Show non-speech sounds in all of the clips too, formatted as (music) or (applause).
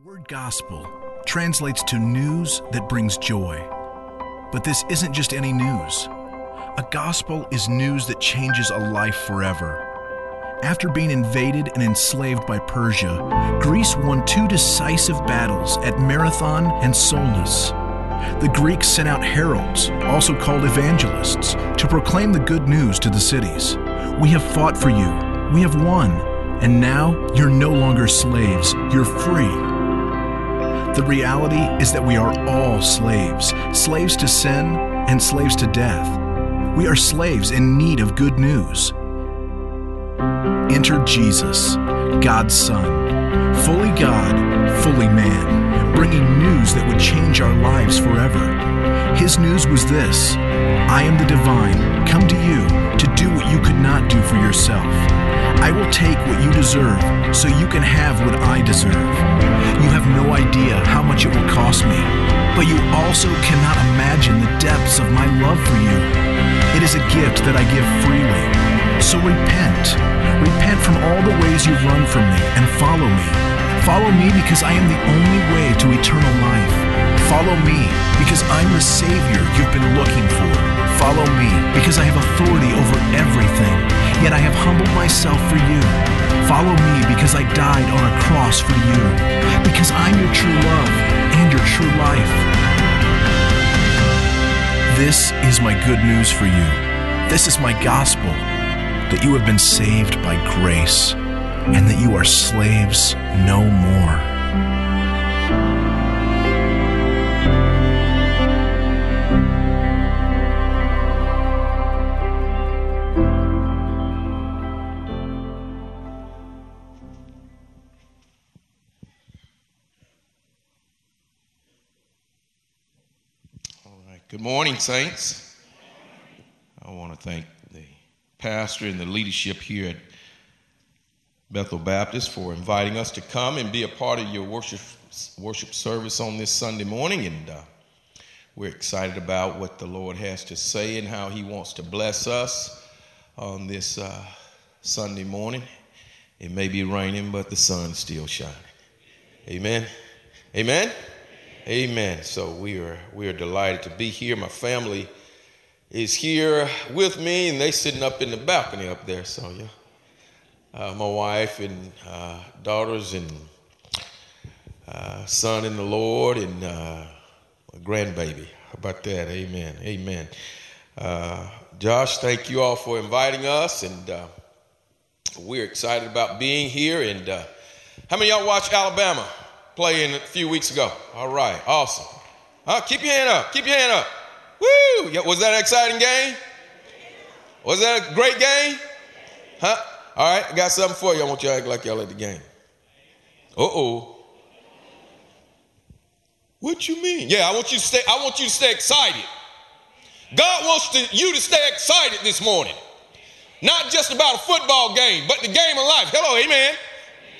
The word gospel translates to news that brings joy. But this isn't just any news. A gospel is news that changes a life forever. After being invaded and enslaved by Persia, Greece won two decisive battles at Marathon and Salamis. The Greeks sent out heralds, also called evangelists, to proclaim the good news to the cities. We have fought for you, we have won, and now you're no longer slaves, you're free. The reality is that we are all slaves slaves to sin and slaves to death. We are slaves in need of good news. Enter Jesus, God's Son, fully God, fully man, bringing news that would change our lives forever. His news was this I am the divine, come to you to do what you could not do for yourself. I will take what you deserve so you can have what I deserve. You have no idea how much it will cost me, but you also cannot imagine the depths of my love for you. It is a gift that I give freely. So repent. Repent from all the ways you've run from me and follow me. Follow me because I am the only way to eternal life. Follow me because I'm the Savior you've been looking for. Follow me because I have authority over everything, yet I have humbled myself for you. Follow me because I died on a cross for you, because I'm your true love and your true life. This is my good news for you. This is my gospel that you have been saved by grace and that you are slaves no more. Good morning, Saints. I want to thank the pastor and the leadership here at Bethel Baptist for inviting us to come and be a part of your worship, worship service on this Sunday morning. And uh, we're excited about what the Lord has to say and how He wants to bless us on this uh, Sunday morning. It may be raining, but the sun's still shining. Amen. Amen. Amen. So we are we are delighted to be here. My family is here with me, and they sitting up in the balcony up there. So yeah, uh, my wife and uh, daughters and uh, son in the Lord and uh, grandbaby. How about that? Amen. Amen. Uh, Josh, thank you all for inviting us, and uh, we're excited about being here. And how many y'all watch Alabama? Playing a few weeks ago. All right, awesome. Uh, keep your hand up. Keep your hand up. Woo! Was that an exciting game? Was that a great game? Huh? All right, I got something for you. I want you to act like y'all at the game. Uh oh. What you mean? Yeah, I want you to stay. I want you to stay excited. God wants to, you to stay excited this morning. Not just about a football game, but the game of life. Hello, amen.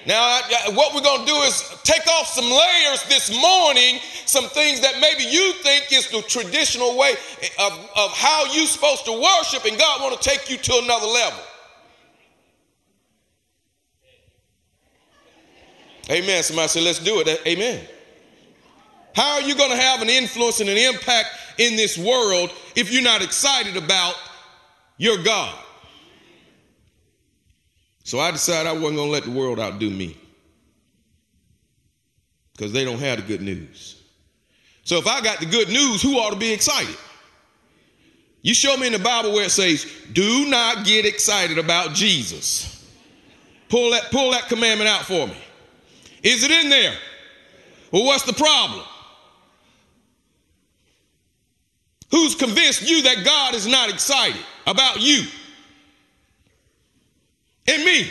Now, what we're going to do is take off some layers this morning, some things that maybe you think is the traditional way of, of how you're supposed to worship, and God want to take you to another level. Amen. Somebody say, let's do it. Amen. How are you going to have an influence and an impact in this world if you're not excited about your God? So I decided I wasn't going to let the world outdo me because they don't have the good news. So if I got the good news, who ought to be excited? You show me in the Bible where it says, do not get excited about Jesus. Pull that, pull that commandment out for me. Is it in there? Well, what's the problem? Who's convinced you that God is not excited about you? In me.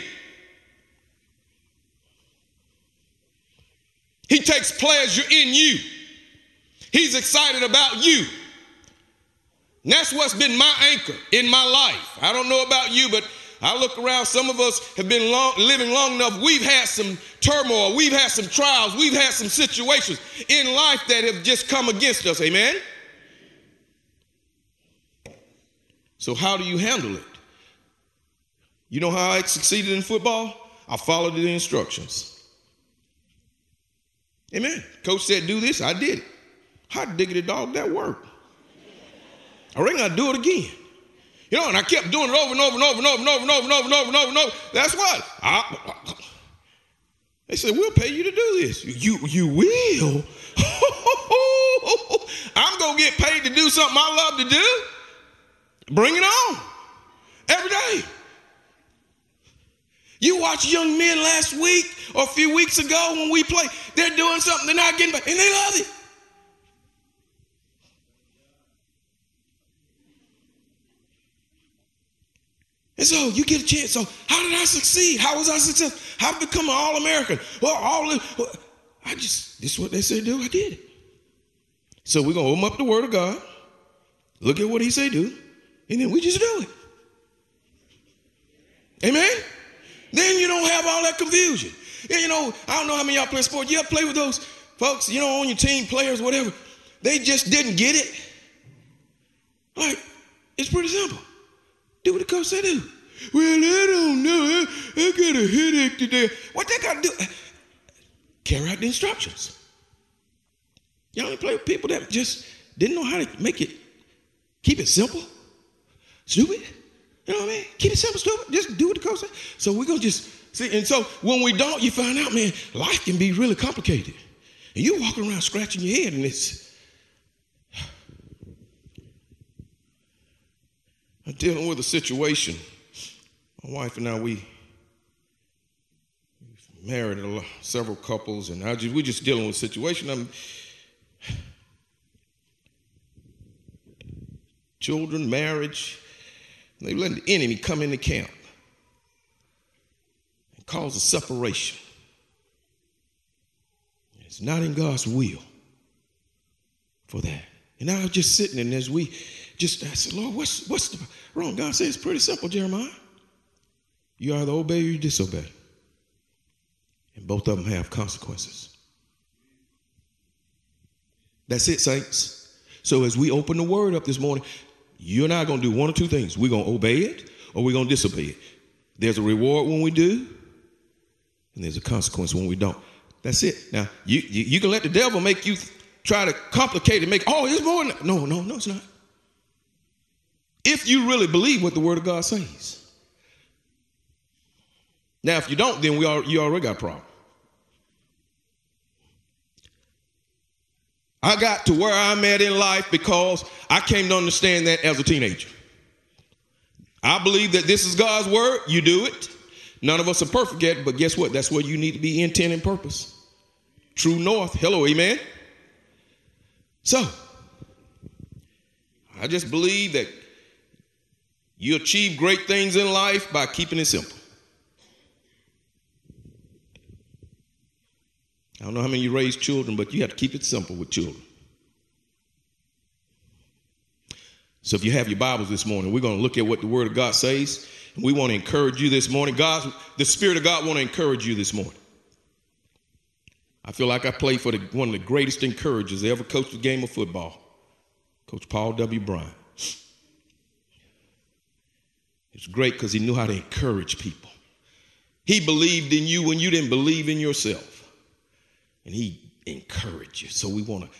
He takes pleasure in you. He's excited about you. And that's what's been my anchor in my life. I don't know about you, but I look around, some of us have been long, living long enough. We've had some turmoil, we've had some trials, we've had some situations in life that have just come against us. Amen? So, how do you handle it? You know how I succeeded in football? I followed the instructions. Amen. Coach said, do this, I did it. Hot diggity dog, that worked. I reckon I'd do it again. You know, and I kept doing it over and over and over and over and over and over and over and over and over and over. That's what. I, they said, we'll pay you to do this. You, you will? (laughs) I'm going to get paid to do something I love to do. Bring it on. Every day. You watch young men last week or a few weeks ago when we play, they're doing something they're not getting back, and they love it. And so you get a chance. So how did I succeed? How was I successful? How become an All-American? Well, all I just this is what they say do. I did. So we're gonna open up the Word of God, look at what He say do, and then we just do it. Amen. Then you don't have all that confusion. And you know, I don't know how many y'all play sports. You ever play with those folks, you know, on your team, players, whatever. They just didn't get it. Like, it's pretty simple. Do what the coach said do. Well, I don't know. I, I got a headache today. What they got to do? Carry out the instructions. Y'all only play with people that just didn't know how to make it, keep it simple, stupid. You know what I mean? Keep it simple, stupid. Just do what the coach said. So we're to just see. And so when we don't, you find out, man, life can be really complicated. And you're walking around scratching your head and it's, I'm dealing with a situation. My wife and I, we married lot, several couples, and I just, we're just dealing with a situation. I'm, children, marriage. They let the enemy come into camp and cause a separation. It's not in God's will for that. And I was just sitting and as we just I said, Lord, what's what's the wrong? God says it's pretty simple, Jeremiah. You either obey or you disobey. And both of them have consequences. That's it, saints. So as we open the word up this morning, you're not going to do one or two things. We're going to obey it or we're going to disobey it. There's a reward when we do, and there's a consequence when we don't. That's it. Now, you, you, you can let the devil make you try to complicate and make, oh, it's more than No, no, no, it's not. If you really believe what the Word of God says. Now, if you don't, then we are, you already got a problem. I got to where I'm at in life because I came to understand that as a teenager. I believe that this is God's word. You do it. None of us are perfect yet, but guess what? That's where you need to be intent and purpose. True north. Hello, amen. So, I just believe that you achieve great things in life by keeping it simple. I don't know how many you raise children, but you have to keep it simple with children. So if you have your Bibles this morning, we're going to look at what the Word of God says. And we want to encourage you this morning. God, the Spirit of God want to encourage you this morning. I feel like I played for the, one of the greatest encouragers that ever coached a game of football, Coach Paul W. Bryant. It's great because he knew how to encourage people. He believed in you when you didn't believe in yourself and he encouraged you. So we want to,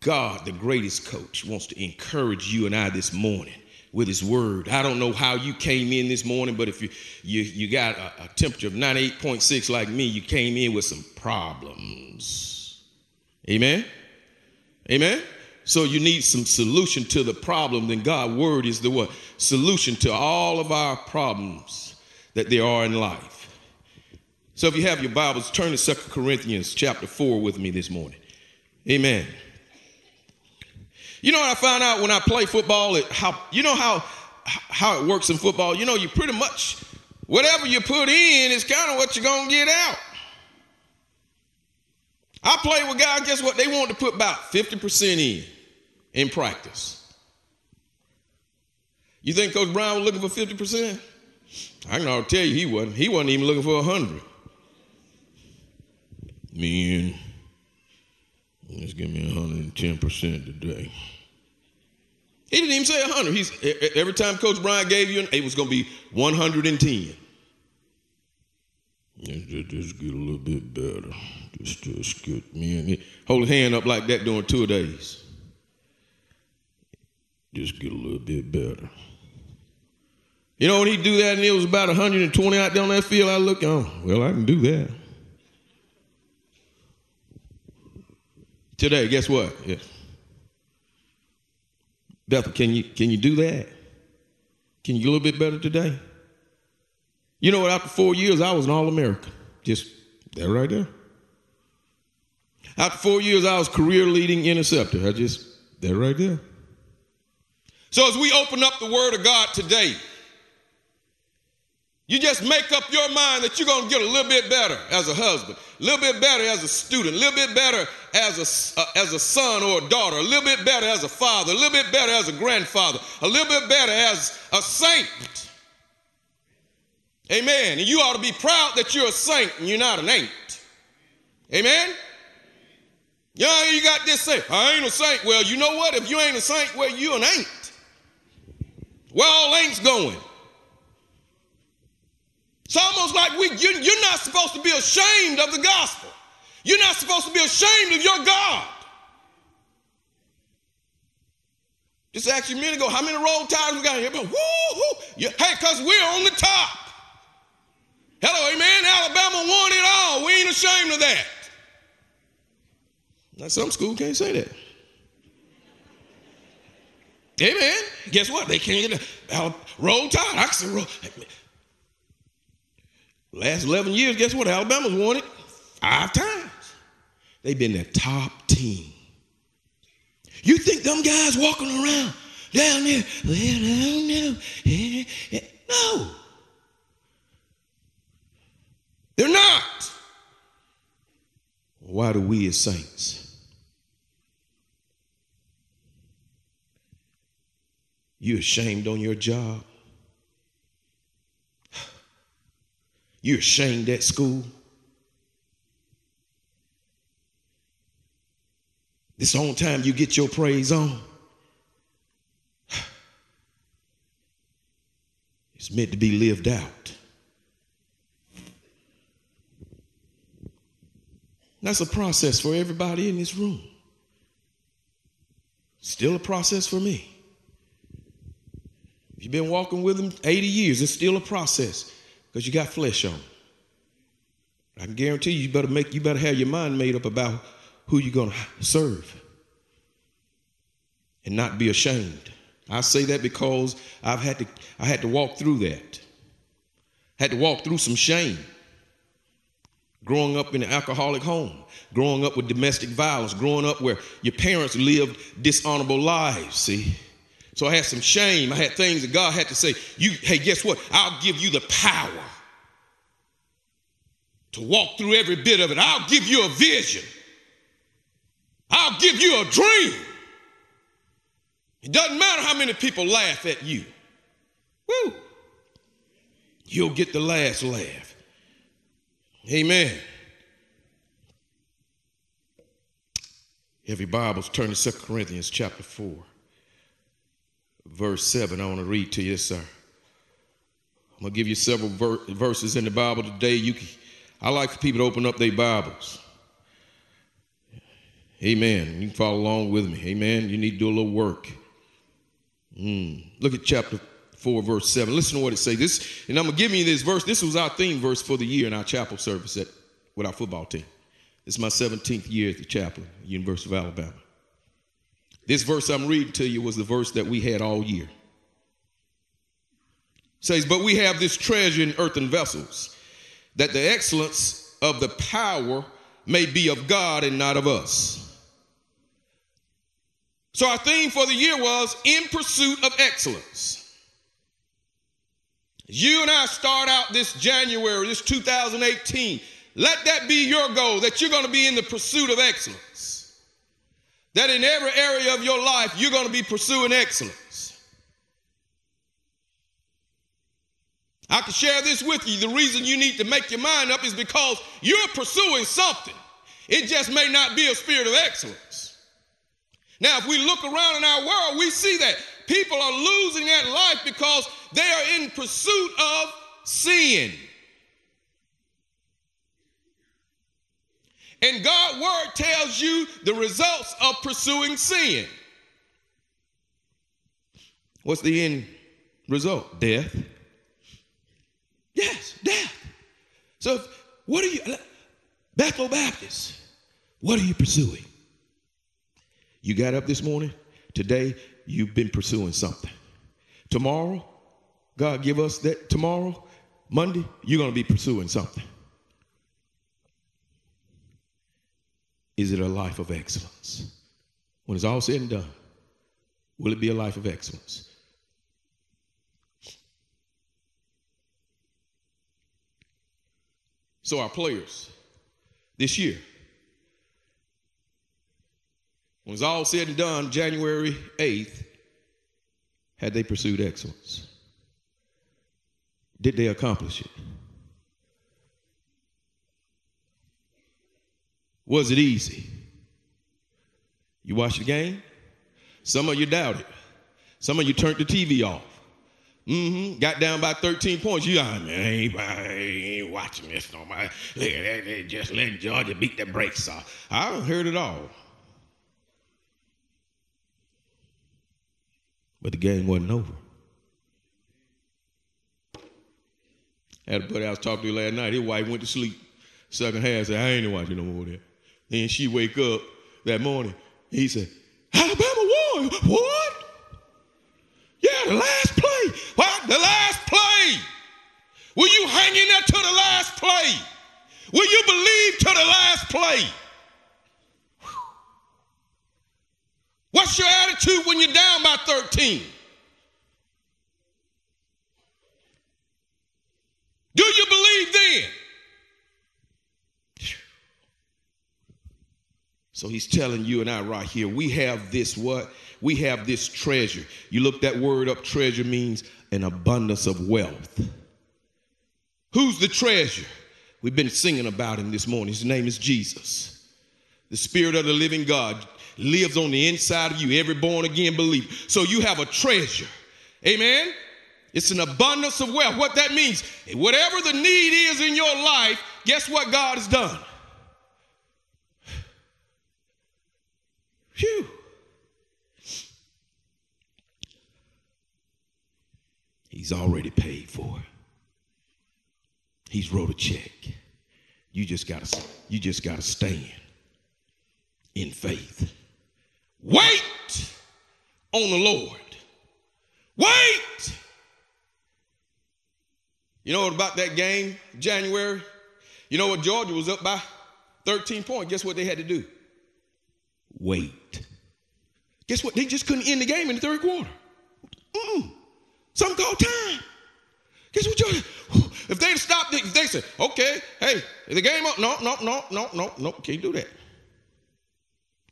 God, the greatest coach, wants to encourage you and I this morning with his word. I don't know how you came in this morning, but if you you, you got a, a temperature of 98.6 like me, you came in with some problems. Amen? Amen? So you need some solution to the problem, then God's word is the what? Solution to all of our problems that there are in life. So if you have your Bibles, turn to 2 Corinthians chapter 4 with me this morning. Amen. You know what I found out when I play football? It, how you know how how it works in football? You know, you pretty much whatever you put in is kind of what you're gonna get out. I play with guys, guess what? They want to put about 50% in in practice. You think Coach Bryant was looking for 50%? I can already tell you he wasn't. He wasn't even looking for 100 me in. Just give me 110% today. He didn't even say 100. He's every time Coach Bryant gave you, it was going to be 110. Just, just get a little bit better. Just, just get me in. Hold a hand up like that during two days. Just get a little bit better. You know, when he do that and it was about 120 out there on that field, I look, oh, well, I can do that. Today, guess what? Yeah. Bethel, can you can you do that? Can you a little bit better today? You know what? After four years, I was an All American. Just that right there. After four years, I was career leading interceptor. I just that right there. So as we open up the Word of God today, you just make up your mind that you're going to get a little bit better as a husband, a little bit better as a student, a little bit better as a, uh, as a son or a daughter, a little bit better as a father, a little bit better as a grandfather, a little bit better as a saint. Amen. And you ought to be proud that you're a saint and you're not an ain't. Amen. Yeah, you got this saying, I ain't a saint. Well, you know what? If you ain't a saint, well, you an ain't. Where all ain'ts going? It's almost like we, you, you're not supposed to be ashamed of the gospel. You're not supposed to be ashamed of your God. Just asked you a minute ago, how many Roll Tiders we got here? But woo-hoo. Yeah, hey, because we're on the top. Hello, amen. Alabama won it all. We ain't ashamed of that. Now, some school can't say that. Amen. Guess what? They can't get a roll tide. I can say roll. Last 11 years, guess what? Alabama's won it five times. They've been the top team. You think them guys walking around down there, well, I don't know. (laughs) No. They're not. Why do we as saints? You ashamed on your job? You're ashamed at school. This the only time you get your praise on. It's meant to be lived out. That's a process for everybody in this room. Still a process for me. If you've been walking with him 80 years, it's still a process because you got flesh on. I can guarantee you, you better make you better have your mind made up about who you're gonna serve and not be ashamed. I say that because I've had to I had to walk through that. Had to walk through some shame. Growing up in an alcoholic home, growing up with domestic violence, growing up where your parents lived dishonorable lives, see? So I had some shame. I had things that God had to say, you, hey, guess what? I'll give you the power to walk through every bit of it. I'll give you a vision. I'll give you a dream. It doesn't matter how many people laugh at you. Woo! You'll get the last laugh. Amen. Every Bible's turn to 2 Corinthians chapter 4 verse 7. I want to read to you, sir. I'm going to give you several ver- verses in the Bible today. You can, I like for people to open up their Bibles. Amen. You can follow along with me. Amen. You need to do a little work. Mm. Look at chapter 4, verse 7. Listen to what it says. This, and I'm to give you this verse. This was our theme verse for the year in our chapel service at, with our football team. This is my 17th year at the chapel, University of Alabama. This verse I'm reading to you was the verse that we had all year. It says, But we have this treasure in earthen vessels, that the excellence of the power may be of God and not of us. So our theme for the year was in pursuit of excellence. You and I start out this January, this 2018. Let that be your goal, that you're going to be in the pursuit of excellence that in every area of your life you're going to be pursuing excellence. I can share this with you. The reason you need to make your mind up is because you're pursuing something. It just may not be a spirit of excellence. Now, if we look around in our world, we see that people are losing at life because they are in pursuit of sin. And God's word tells you the results of pursuing sin. What's the end result? Death. Yes, death. So, if, what are you, Bethel Baptist, what are you pursuing? You got up this morning, today, you've been pursuing something. Tomorrow, God give us that tomorrow, Monday, you're going to be pursuing something. Is it a life of excellence? When it's all said and done, will it be a life of excellence? So, our players this year, when it's all said and done, January 8th, had they pursued excellence? Did they accomplish it? Was it easy? You watched the game? Some of you doubted. Some of you turned the TV off. Mm-hmm. Got down by 13 points. You, I, man, ain't, watching this no more. Just let Georgia beat the brakes off. I heard it all. But the game wasn't over. Had a buddy I was talking to last night. His wife went to sleep. Second half said, I ain't watching no more of that. Then she wake up that morning. He said, Alabama won. What? Yeah, the last play. What? The last play. Will you hang in there to the last play? Will you believe to the last play? What's your attitude when you're down by 13? Do you believe then? So he's telling you and I right here, we have this what? We have this treasure. You look that word up, treasure means an abundance of wealth. Who's the treasure? We've been singing about him this morning. His name is Jesus. The Spirit of the living God lives on the inside of you, every born again believer. So you have a treasure. Amen? It's an abundance of wealth. What that means, whatever the need is in your life, guess what God has done? Phew. He's already paid for it. He's wrote a check. You just gotta you just gotta stand in faith. Wait on the Lord. Wait. You know what about that game, January? You know what Georgia was up by? 13 points. Guess what they had to do? wait. Guess what? They just couldn't end the game in the third quarter. Mm-mm. Something called time. Guess what, Georgia? If they'd stopped, if they said, okay, hey, the game up. No, no, no, no, no, no, can't do that.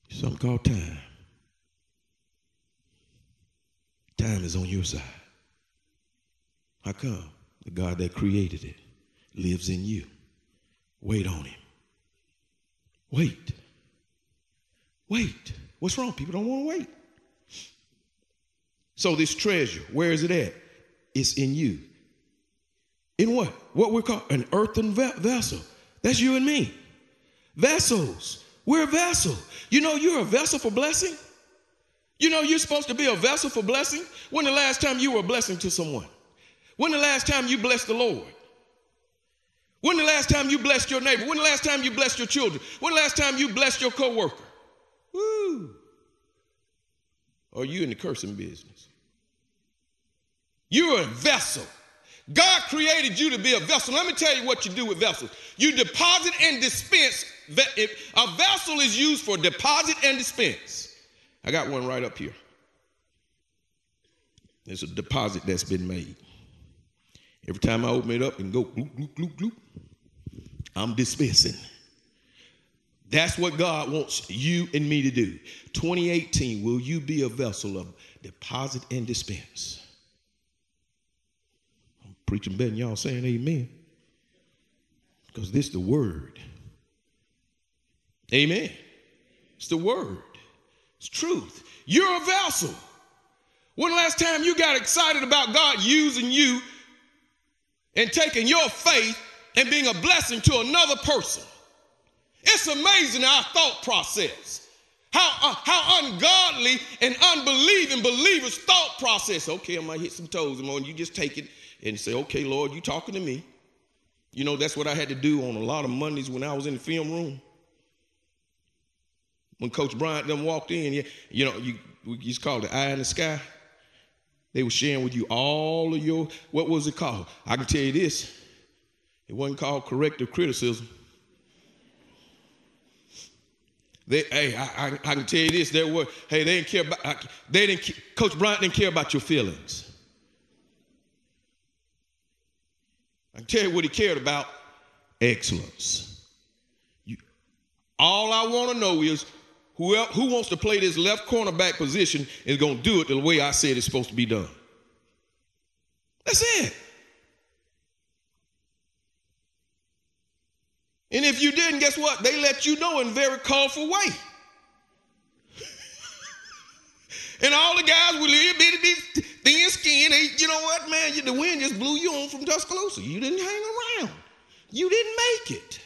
Something called time. Time is on your side. How come? The God that created it lives in you. Wait on him. Wait. Wait. What's wrong? People don't want to wait. So this treasure, where is it at? It's in you. In what? What we call an earthen vessel. That's you and me. Vessels. We're a vessel. You know you're a vessel for blessing. You know you're supposed to be a vessel for blessing. When the last time you were a blessing to someone? When the last time you blessed the Lord? When the last time you blessed your neighbor? When the last time you blessed your children? When the last time you blessed your coworker? Woo. Or you in the cursing business? You're a vessel. God created you to be a vessel. Let me tell you what you do with vessels. You deposit and dispense. A vessel is used for deposit and dispense. I got one right up here. There's a deposit that's been made. Every time I open it up and go gloop, gloop, gloop, gloop, I'm dispensing. That's what God wants you and me to do. 2018, will you be a vessel of deposit and dispense? Preaching better than y'all saying amen. Because this is the word. Amen. It's the word. It's truth. You're a vessel. When last time you got excited about God using you and taking your faith and being a blessing to another person? It's amazing our thought process. How, uh, how ungodly and unbelieving believers' thought process. Okay, I might hit some toes, and you just take it and say, okay, Lord, you talking to me. You know, that's what I had to do on a lot of Mondays when I was in the film room. When Coach Bryant them walked in, you, you know, you, we used to call it the eye in the sky. They were sharing with you all of your, what was it called? I can tell you this. It wasn't called corrective criticism. They, hey, I, I, I, can tell you this. There were, hey, they didn't care about, they didn't, Coach Bryant didn't care about your feelings. I can tell you what he cared about excellence. You, all I want to know is who, who wants to play this left cornerback position is going to do it the way I said it's supposed to be done. That's it. And if you didn't, guess what? They let you know in very colorful way. (laughs) and all the guys with little bitty, bitty thin skin, they, you know what, man? The wind just blew you on from Tuscaloosa. You didn't hang around. You didn't make it.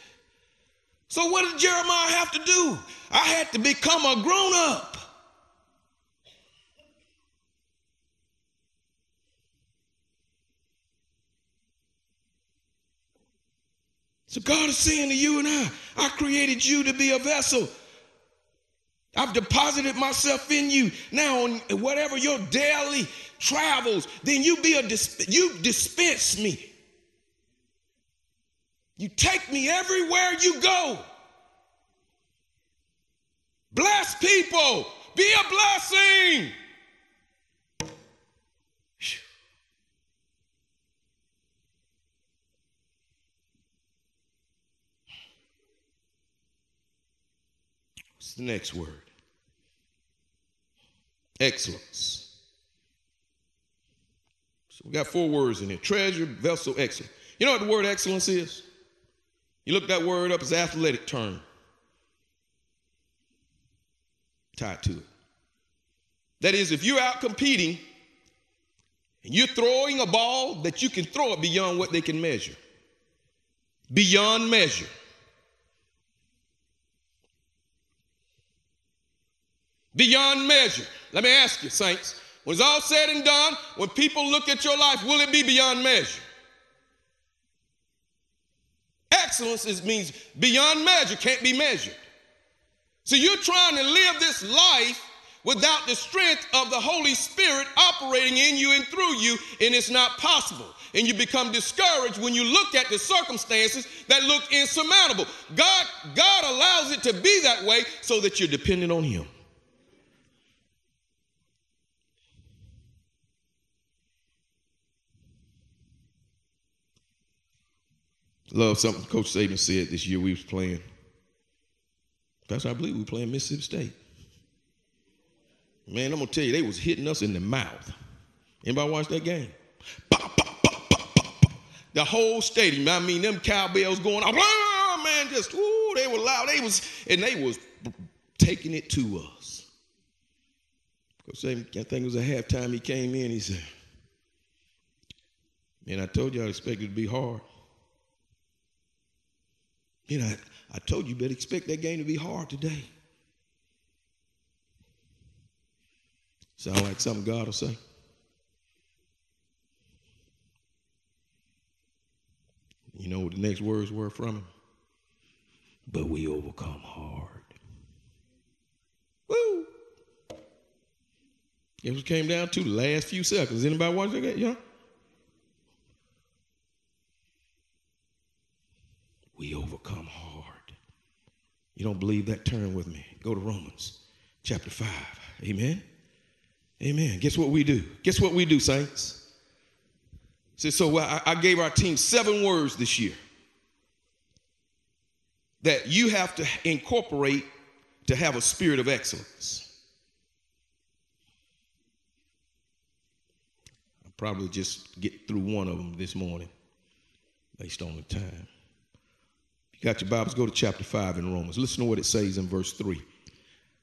So what did Jeremiah have to do? I had to become a grown up. So God is saying to you and I, I created you to be a vessel. I've deposited myself in you. Now, on whatever your daily travels, then you be a you dispense me. You take me everywhere you go. Bless people. Be a blessing. What's the next word? Excellence. So we got four words in here treasure, vessel, excellence. You know what the word excellence is? You look that word up, it's athletic term tied to it. That is, if you're out competing and you're throwing a ball that you can throw it beyond what they can measure, beyond measure. Beyond measure. Let me ask you, saints, when it's all said and done, when people look at your life, will it be beyond measure? Excellence is, means beyond measure, can't be measured. So you're trying to live this life without the strength of the Holy Spirit operating in you and through you, and it's not possible. And you become discouraged when you look at the circumstances that look insurmountable. God, God allows it to be that way so that you're dependent on Him. Love something Coach Saban said this year we was playing. That's I believe we were playing Mississippi State. Man, I'm gonna tell you, they was hitting us in the mouth. Anybody watch that game? The whole stadium. I mean, them cowbells going off. Oh, ah, man, just ooh, they were loud. They was and they was taking it to us. Because I think it was a halftime. He came in. He said, "Man, I told you I expected it to be hard." You know, I, told you, better expect that game to be hard today. Sound like something God will say? You know what the next words were from him? But we overcome hard. Woo! It came down to the last few seconds. Anybody watch that? Yeah. We overcome hard. You don't believe that? Turn with me. Go to Romans chapter 5. Amen. Amen. Guess what we do? Guess what we do, saints? See, So I, I gave our team seven words this year that you have to incorporate to have a spirit of excellence. I'll probably just get through one of them this morning based on the time. Got your Bibles? Go to chapter 5 in Romans. Listen to what it says in verse 3.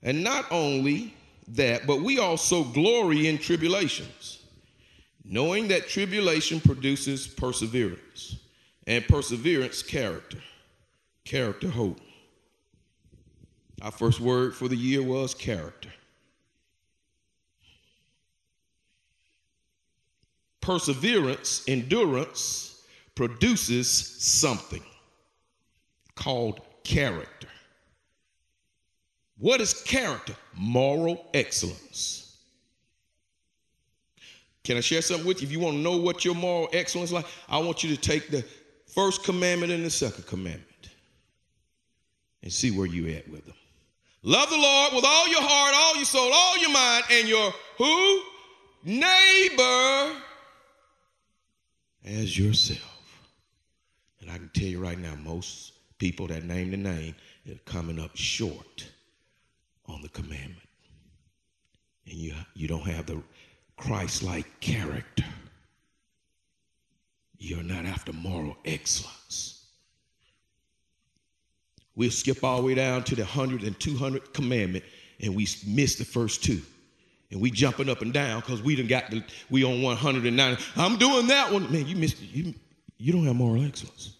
And not only that, but we also glory in tribulations, knowing that tribulation produces perseverance, and perseverance, character, character, hope, Our first word for the year was character. Perseverance, endurance produces something called character. What is character? Moral excellence. Can I share something with you? If you want to know what your moral excellence is like, I want you to take the first commandment and the second commandment and see where you at with them. Love the Lord with all your heart, all your soul, all your mind, and your who? Neighbor as yourself. And I can tell you right now, most people that name the name are coming up short on the commandment. And you, you don't have the Christ like character. You're not after moral excellence. We'll skip all the way down to the 100 and 200 commandment and we miss the first two. And we jumping up and down because we done got the, we on 109. I'm doing that one. Man, you missed, you, you don't have moral excellence.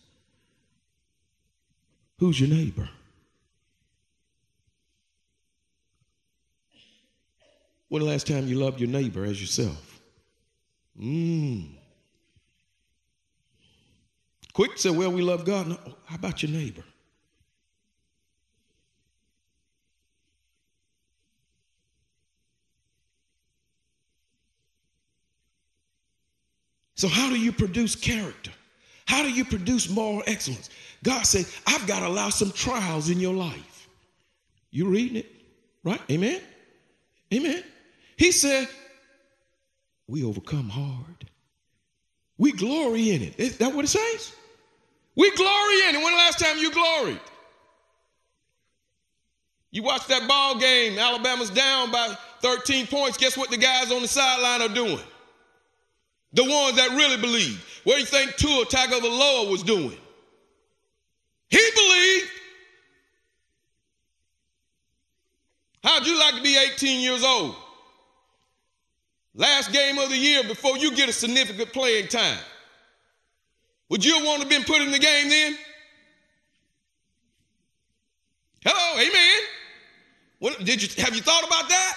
Who's your neighbor? When the last time you loved your neighbor as yourself? Mmm. Quick to say, well, we love God. No, how about your neighbor? So, how do you produce character? How do you produce moral excellence? God said, I've got to allow some trials in your life. You reading it, right? Amen? Amen. He said, We overcome hard. We glory in it. Is that what it says? We glory in it. When the last time you gloried? You watch that ball game, Alabama's down by 13 points. Guess what the guys on the sideline are doing? The ones that really believe. What do you think Tua Tagovailoa was doing? He believed. How'd you like to be 18 years old? Last game of the year before you get a significant playing time. Would you want to have been put in the game then? Hello, amen. What, did you have you thought about that?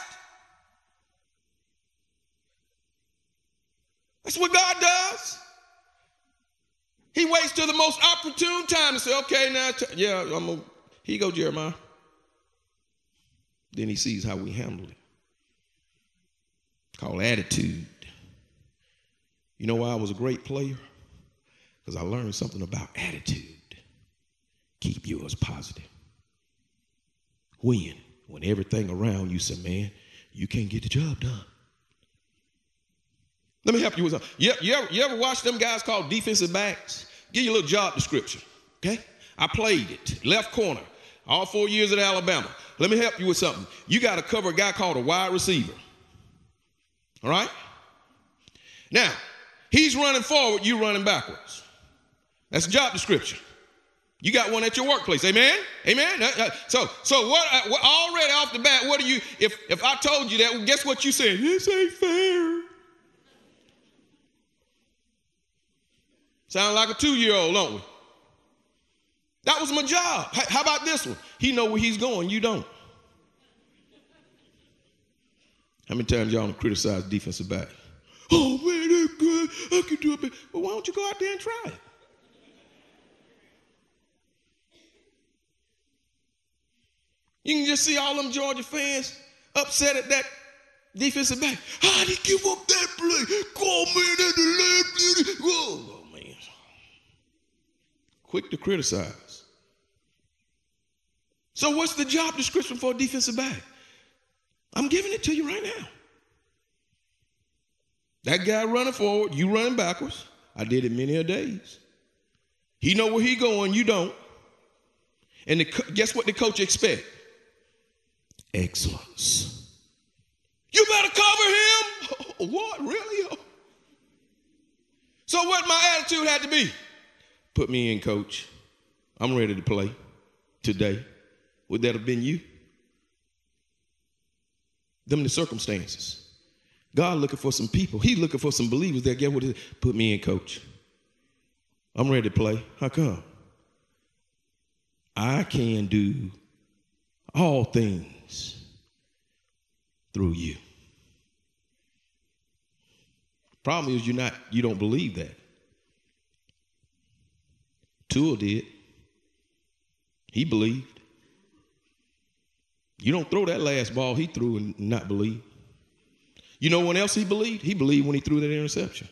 That's what God does. He waits till the most opportune time to say, okay, now, yeah, I'm a, here you go, Jeremiah. Then he sees how we handle it. Called attitude. You know why I was a great player? Because I learned something about attitude. Keep yours positive. When? When everything around you say, man, you can't get the job done. Let me help you with something. You, you, ever, you ever watch them guys called defensive backs? Give you a little job description, okay? I played it, left corner, all four years at Alabama. Let me help you with something. You got to cover a guy called a wide receiver, all right? Now, he's running forward, you running backwards. That's a job description. You got one at your workplace, amen? Amen. So, so what, uh, what? Already off the bat, what do you? If if I told you that, guess what you said? This ain't fair. Sound like a two-year-old, don't we? That was my job. How about this one? He know where he's going, you don't. How many times y'all criticize defensive back? Oh man, they're good. I can do it. Well, why don't you go out there and try it? You can just see all them Georgia fans upset at that defensive back. How did he give up that play? Call man at the left. Whoa quick to criticize. So, what's the job description for a defensive back? I'm giving it to you right now. That guy running forward, you running backwards. I did it many a days. He know where he going, you don't. And the, guess what the coach expect? Excellence. You better cover him. (laughs) what really? So what my attitude had to be? Put me in, coach. I'm ready to play today. Would that have been you? Them the circumstances. God looking for some people. He's looking for some believers that get what it put me in, coach. I'm ready to play. How come? I can do all things through you. Problem is you're not you don't believe that. Tua did. He believed. You don't throw that last ball he threw and not believe. You know when else he believed? He believed when he threw that interception.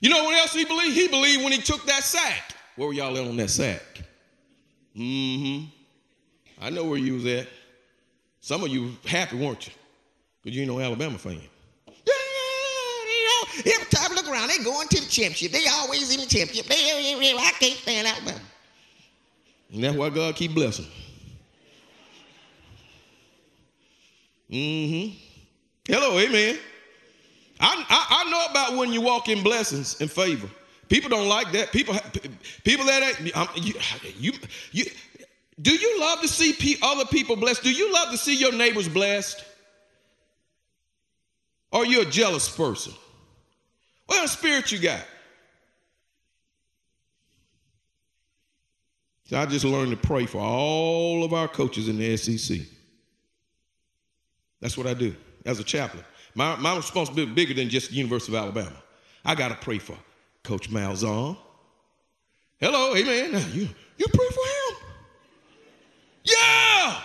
You know what else he believed? He believed when he took that sack. Where were y'all at on that sack? Mm-hmm. I know where you was at. Some of you happy, weren't you? Because you ain't no Alabama fan. Every time I look around, they going to the championship. They always in the championship. They, I can't stand Alabama. And that's why God keep blessing. Mm-hmm. Hello, amen. I, I, I, know about when you walk in blessings and favor. People don't like that. People, people that you, you, you, do you love to see other people blessed? Do you love to see your neighbors blessed? Or are you a jealous person? What kind of spirit you got? So I just learned to pray for all of our coaches in the SEC. That's what I do as a chaplain. My, my responsibility is bigger than just the University of Alabama. I got to pray for Coach Malzahn. Hello, amen. You, you pray for him? Yeah!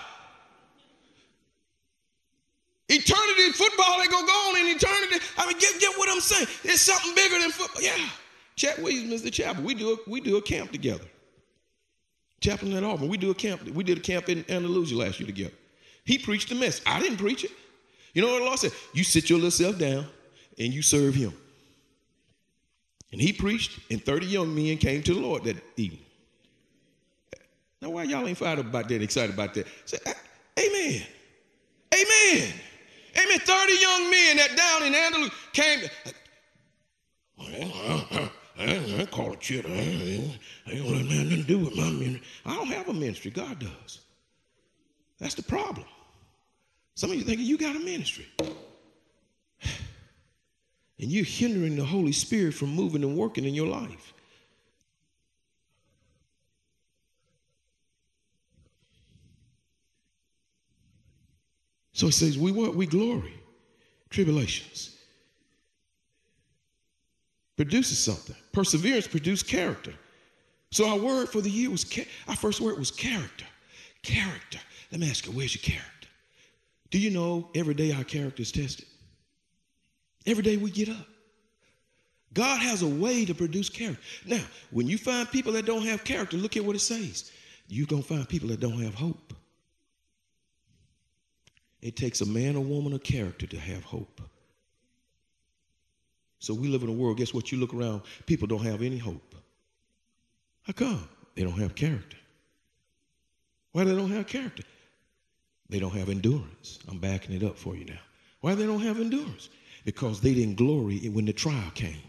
Eternity football ain't gonna go on in eternity. I mean, get, get what I'm saying. It's something bigger than football. Yeah. Chette Williams the chapel. We do a, we do a camp together. Chaplain at Auburn. We do a camp. We did a camp in Andalusia last year together. He preached the message. I didn't preach it. You know what the Lord said? You sit your little self down and you serve him. And he preached, and 30 young men came to the Lord that evening. Now, why y'all ain't fired up about that, excited about that? Say, Amen. Amen. Amen. 30 young men that down in Andalusia came. I, I, I call it shit. I, uh, uh, ain't gonna nothing to do with my ministry. I don't have a ministry. God does. That's the problem. Some of you thinking you got a ministry. (sighs) And you're hindering the Holy Spirit from moving and working in your life. So he says, We what? We glory. Tribulations. Produces something. Perseverance produces character. So our word for the year was, our first word was character. Character. Let me ask you, where's your character? Do you know every day our character is tested? Every day we get up. God has a way to produce character. Now, when you find people that don't have character, look at what it says. You're going to find people that don't have hope. It takes a man or woman of character to have hope. So we live in a world, guess what? You look around, people don't have any hope. How come? They don't have character. Why they don't have character? They don't have endurance. I'm backing it up for you now. Why they don't have endurance? Because they didn't glory when the trial came.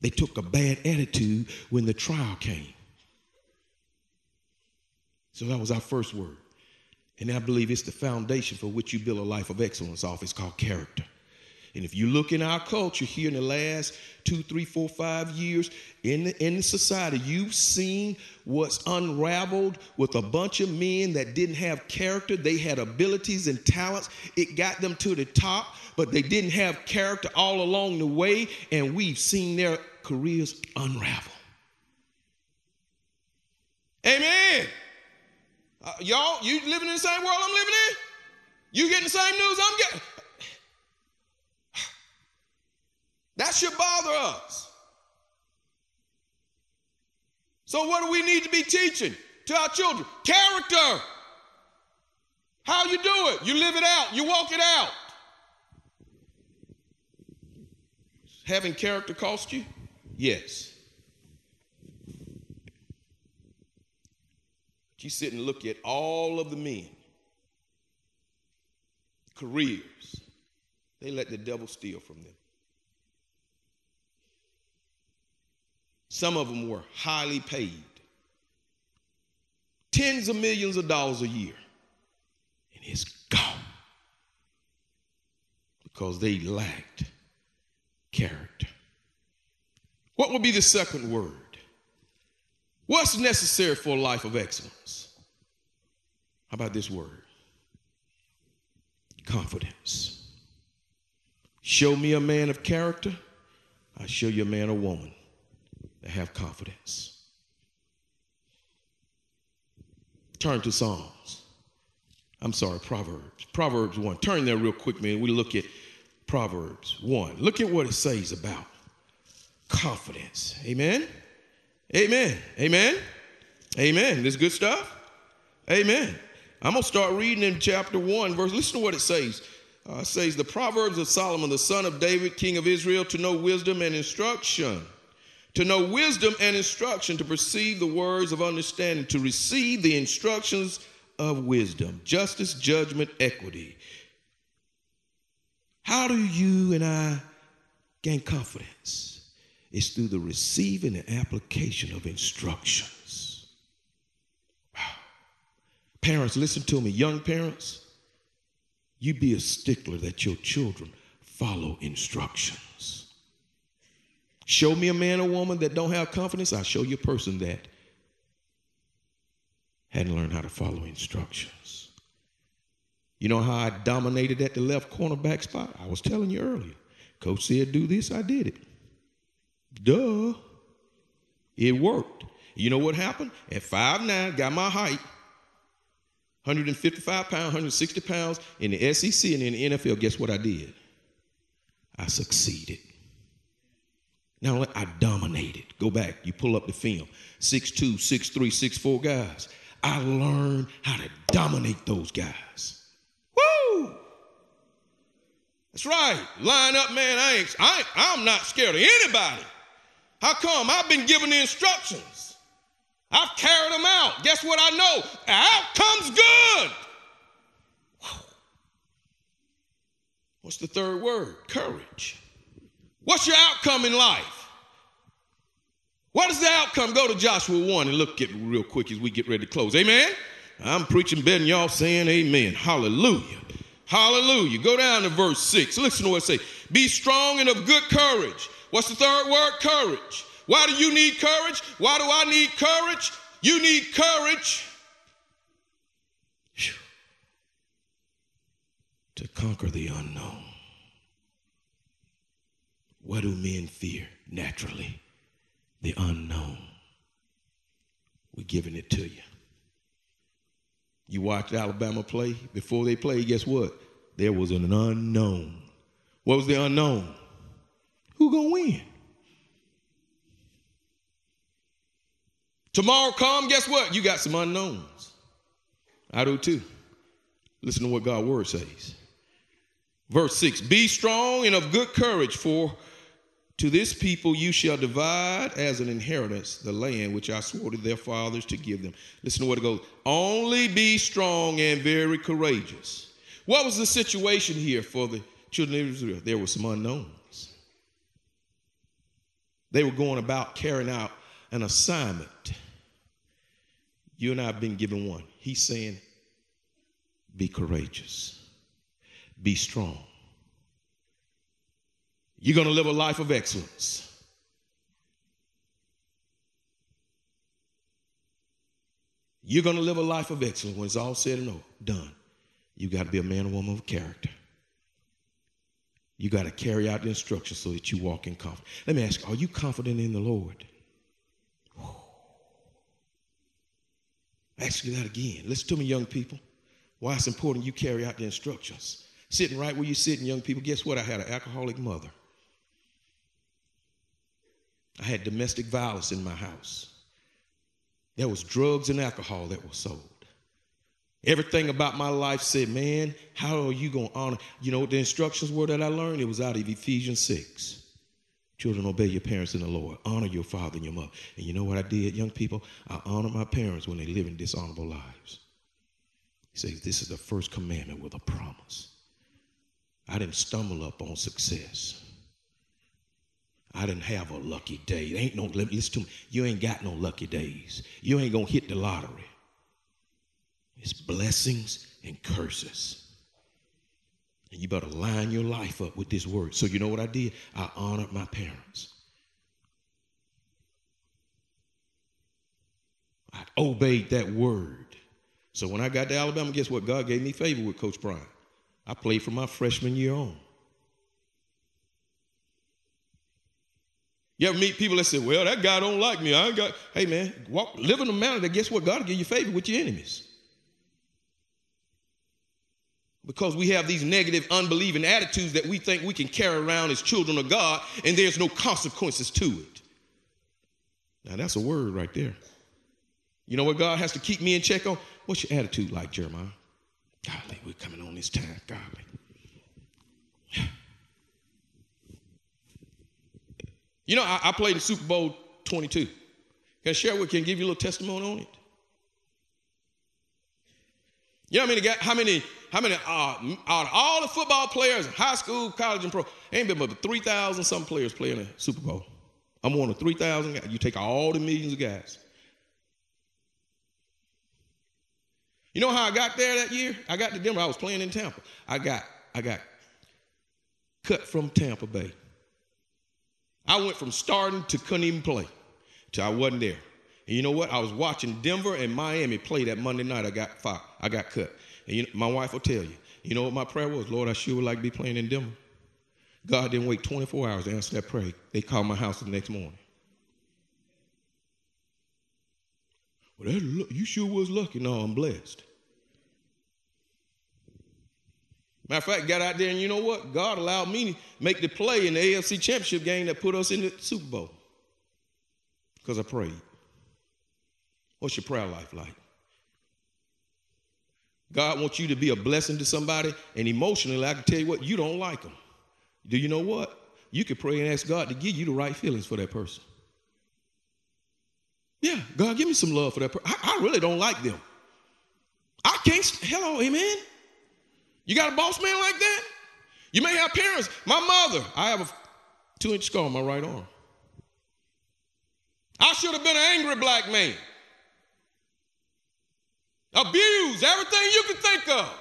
They took a bad attitude when the trial came. So that was our first word. And I believe it's the foundation for which you build a life of excellence off. It's called character. And if you look in our culture here in the last two, three, four, five years in the, in the society, you've seen what's unraveled with a bunch of men that didn't have character. They had abilities and talents. It got them to the top, but they didn't have character all along the way. And we've seen their careers unravel. Amen. Uh, y'all, you living in the same world I'm living in? You getting the same news I'm getting? (sighs) That should bother us. So, what do we need to be teaching to our children? Character. How you do it? You live it out, you walk it out. Having character cost you? Yes. You sit and look at all of the men, careers, they let the devil steal from them. Some of them were highly paid, tens of millions of dollars a year, and it's gone because they lacked character. What would be the second word? What's necessary for a life of excellence? How about this word? Confidence. Show me a man of character, I show you a man or woman that have confidence. Turn to Psalms. I'm sorry, Proverbs. Proverbs 1. Turn there real quick, man. We look at Proverbs 1. Look at what it says about confidence. Amen. Amen. Amen. Amen. This good stuff. Amen. I'm going to start reading in chapter 1, verse. Listen to what it says. Uh, it says, The Proverbs of Solomon, the son of David, king of Israel, to know wisdom and instruction. To know wisdom and instruction, to perceive the words of understanding, to receive the instructions of wisdom, justice, judgment, equity. How do you and I gain confidence? It's through the receiving and application of instructions. Wow. Parents, listen to me. Young parents, you be a stickler that your children follow instructions. Show me a man or woman that don't have confidence, I'll show you a person that hadn't learned how to follow instructions. You know how I dominated at the left cornerback spot? I was telling you earlier. Coach said, do this, I did it. Duh. It worked. You know what happened? At 5'9, got my height, 155 pounds, 160 pounds in the SEC and in the NFL. Guess what I did? I succeeded. Now I dominated. Go back, you pull up the film. 6'2, 6'3, 6'4 guys. I learned how to dominate those guys. Woo! That's right. Line up, man. I ain't, I I'm not scared of anybody. How come? I've been given the instructions. I've carried them out. Guess what I know? The outcome's good. What's the third word? Courage. What's your outcome in life? What is the outcome? Go to Joshua 1 and look at it real quick as we get ready to close. Amen? I'm preaching better than y'all saying amen. Hallelujah. Hallelujah. Go down to verse 6. Listen to what it says. Be strong and of good courage. What's the third word? Courage. Why do you need courage? Why do I need courage? You need courage to conquer the unknown. What do men fear naturally? the unknown. We're giving it to you. You watched Alabama play. Before they played, guess what? There was an unknown. What was the unknown? Who gonna win? Tomorrow come, guess what? You got some unknowns. I do too. Listen to what God's word says. Verse 6 Be strong and of good courage, for to this people you shall divide as an inheritance the land which I swore to their fathers to give them. Listen to what it goes. Only be strong and very courageous. What was the situation here for the children of Israel? There were some unknowns. They were going about carrying out an assignment. You and I have been given one. He's saying, be courageous, be strong you're going to live a life of excellence. You're going to live a life of excellence when it's all said and done. You got to be a man or woman of character. You got to carry out the instructions so that you walk in confidence. Let me ask are you confident in the Lord? Ask you that again. Listen to me, young people. Why it's important you carry out the instructions. Sitting right where you're sitting, young people, guess what? I had an alcoholic mother. I had domestic violence in my house. There was drugs and alcohol that were sold. Everything about my life said, man, how are you going to honor? You know what the instructions were that I learned? It was out of Ephesians 6. Children, obey your parents in the Lord. Honor your father and your mother. And you know what I did, young people? I honor my parents when they live in dishonorable lives. He says, this is the first commandment with a promise. I didn't stumble up on success. I didn't have a lucky day. ain't no, listen to me. You ain't got no lucky days. You ain't going to hit the lottery. It's blessings and curses. And you better line your life up with this word. So you know what I did? I honored my parents. I obeyed that word. So when I got to Alabama, guess what? God gave me favor with Coach Bryant. I played from my freshman year on. You ever meet people that say, well, that guy don't like me. I ain't got, hey man, walk, live in a manner that guess what? God will give you favor with your enemies. Because we have these negative, unbelieving attitudes that we think we can carry around as children of God, and there's no consequences to it. Now that's a word right there. You know what God has to keep me in check on? What's your attitude like, Jeremiah? Golly, we're coming on this time. Golly. You know, I, I played in Super Bowl 22. Can I share you and give you a little testimony on it? You know how many, how many, how many, uh, out of all the football players, high school, college, and pro, ain't been but 3,000 some players playing a Super Bowl. I'm one of 3,000 guys. You take all the millions of guys. You know how I got there that year? I got to Denver. I was playing in Tampa. I got, I got cut from Tampa Bay. I went from starting to couldn't even play till I wasn't there. And you know what? I was watching Denver and Miami play that Monday night. I got fired. I got cut. And you my wife will tell you. You know what my prayer was? Lord, I sure would like to be playing in Denver. God didn't wait 24 hours to answer that prayer. They called my house the next morning. Well, that, you sure was lucky. No, I'm blessed. Matter of fact, got out there and you know what? God allowed me to make the play in the AFC Championship game that put us in the Super Bowl because I prayed. What's your prayer life like? God wants you to be a blessing to somebody, and emotionally, I can tell you what, you don't like them. Do you know what? You could pray and ask God to give you the right feelings for that person. Yeah, God, give me some love for that person. I, I really don't like them. I can't, hello, amen. You got a boss man like that? You may have parents. My mother, I have a two inch scar on my right arm. I should have been an angry black man. Abused, everything you can think of.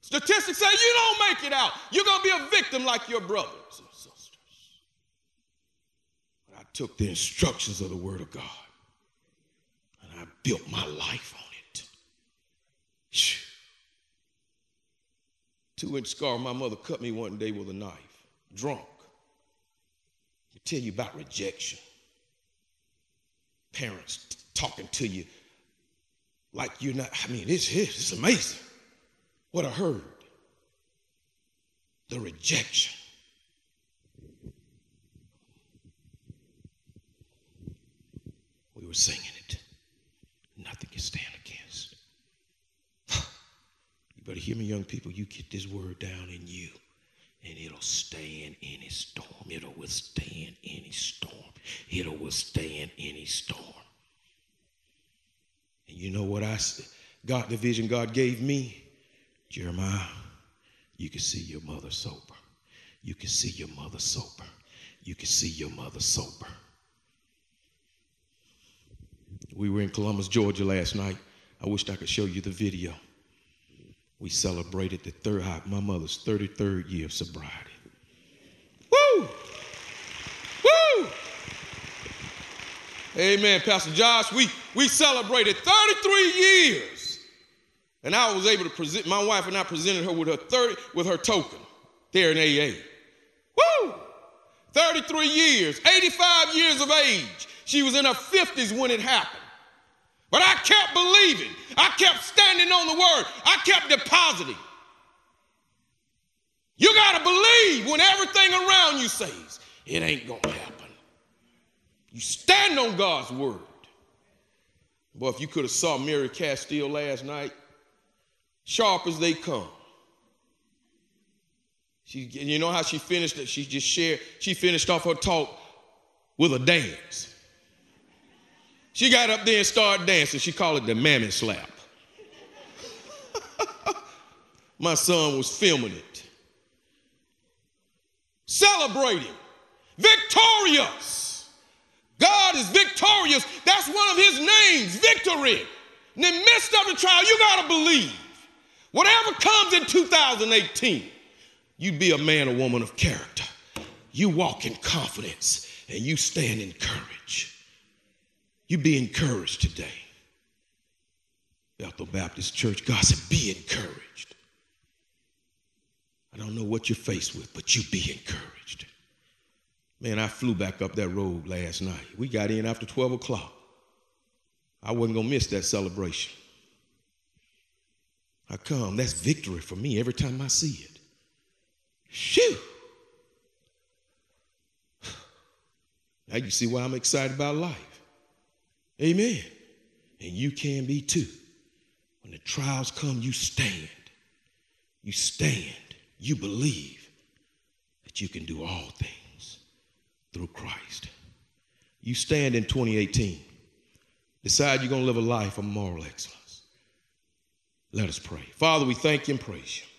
Statistics say you don't make it out. You're going to be a victim like your brothers and sisters. But I took the instructions of the Word of God and I built my life on it. Two inch scar. My mother cut me one day with a knife, drunk. I tell you about rejection. Parents talking to you like you're not, I mean, it's, it's amazing what I heard. The rejection. We were singing it. Nothing can stand against. (sighs) you better hear me, young people. You get this word down in you, and it'll stand any storm. It'll withstand any storm. It'll withstand any storm. You know what I got the vision God gave me? Jeremiah, you can see your mother sober. You can see your mother sober. You can see your mother sober. We were in Columbus, Georgia last night. I wished I could show you the video we celebrated the third, my mother's 33rd year of sobriety. Woo! Amen, Pastor Josh. We, we celebrated 33 years. And I was able to present, my wife and I presented her with her 30, with her token there in AA. Woo! 33 years, 85 years of age. She was in her 50s when it happened. But I kept believing. I kept standing on the word. I kept depositing. You got to believe when everything around you says it ain't going to happen. You stand on God's word. Boy, if you could have saw Mary Castille last night, sharp as they come. She, you know how she finished it? She just shared, she finished off her talk with a dance. She got up there and started dancing. She called it the mammy slap. (laughs) My son was filming it. Celebrating. Victorious. God is victorious. That's one of his names, victory. In the midst of the trial, you got to believe. Whatever comes in 2018, you be a man or woman of character. You walk in confidence and you stand in courage. You be encouraged today. Bethel Baptist Church. God said, be encouraged. I don't know what you're faced with, but you be encouraged. Man, I flew back up that road last night. We got in after 12 o'clock. I wasn't going to miss that celebration. I come. That's victory for me every time I see it. Shoo! Now you see why I'm excited about life. Amen. And you can be too. When the trials come, you stand. You stand. You believe that you can do all things through Christ. You stand in 2018. Decide you're going to live a life of moral excellence. Let us pray. Father, we thank you and praise you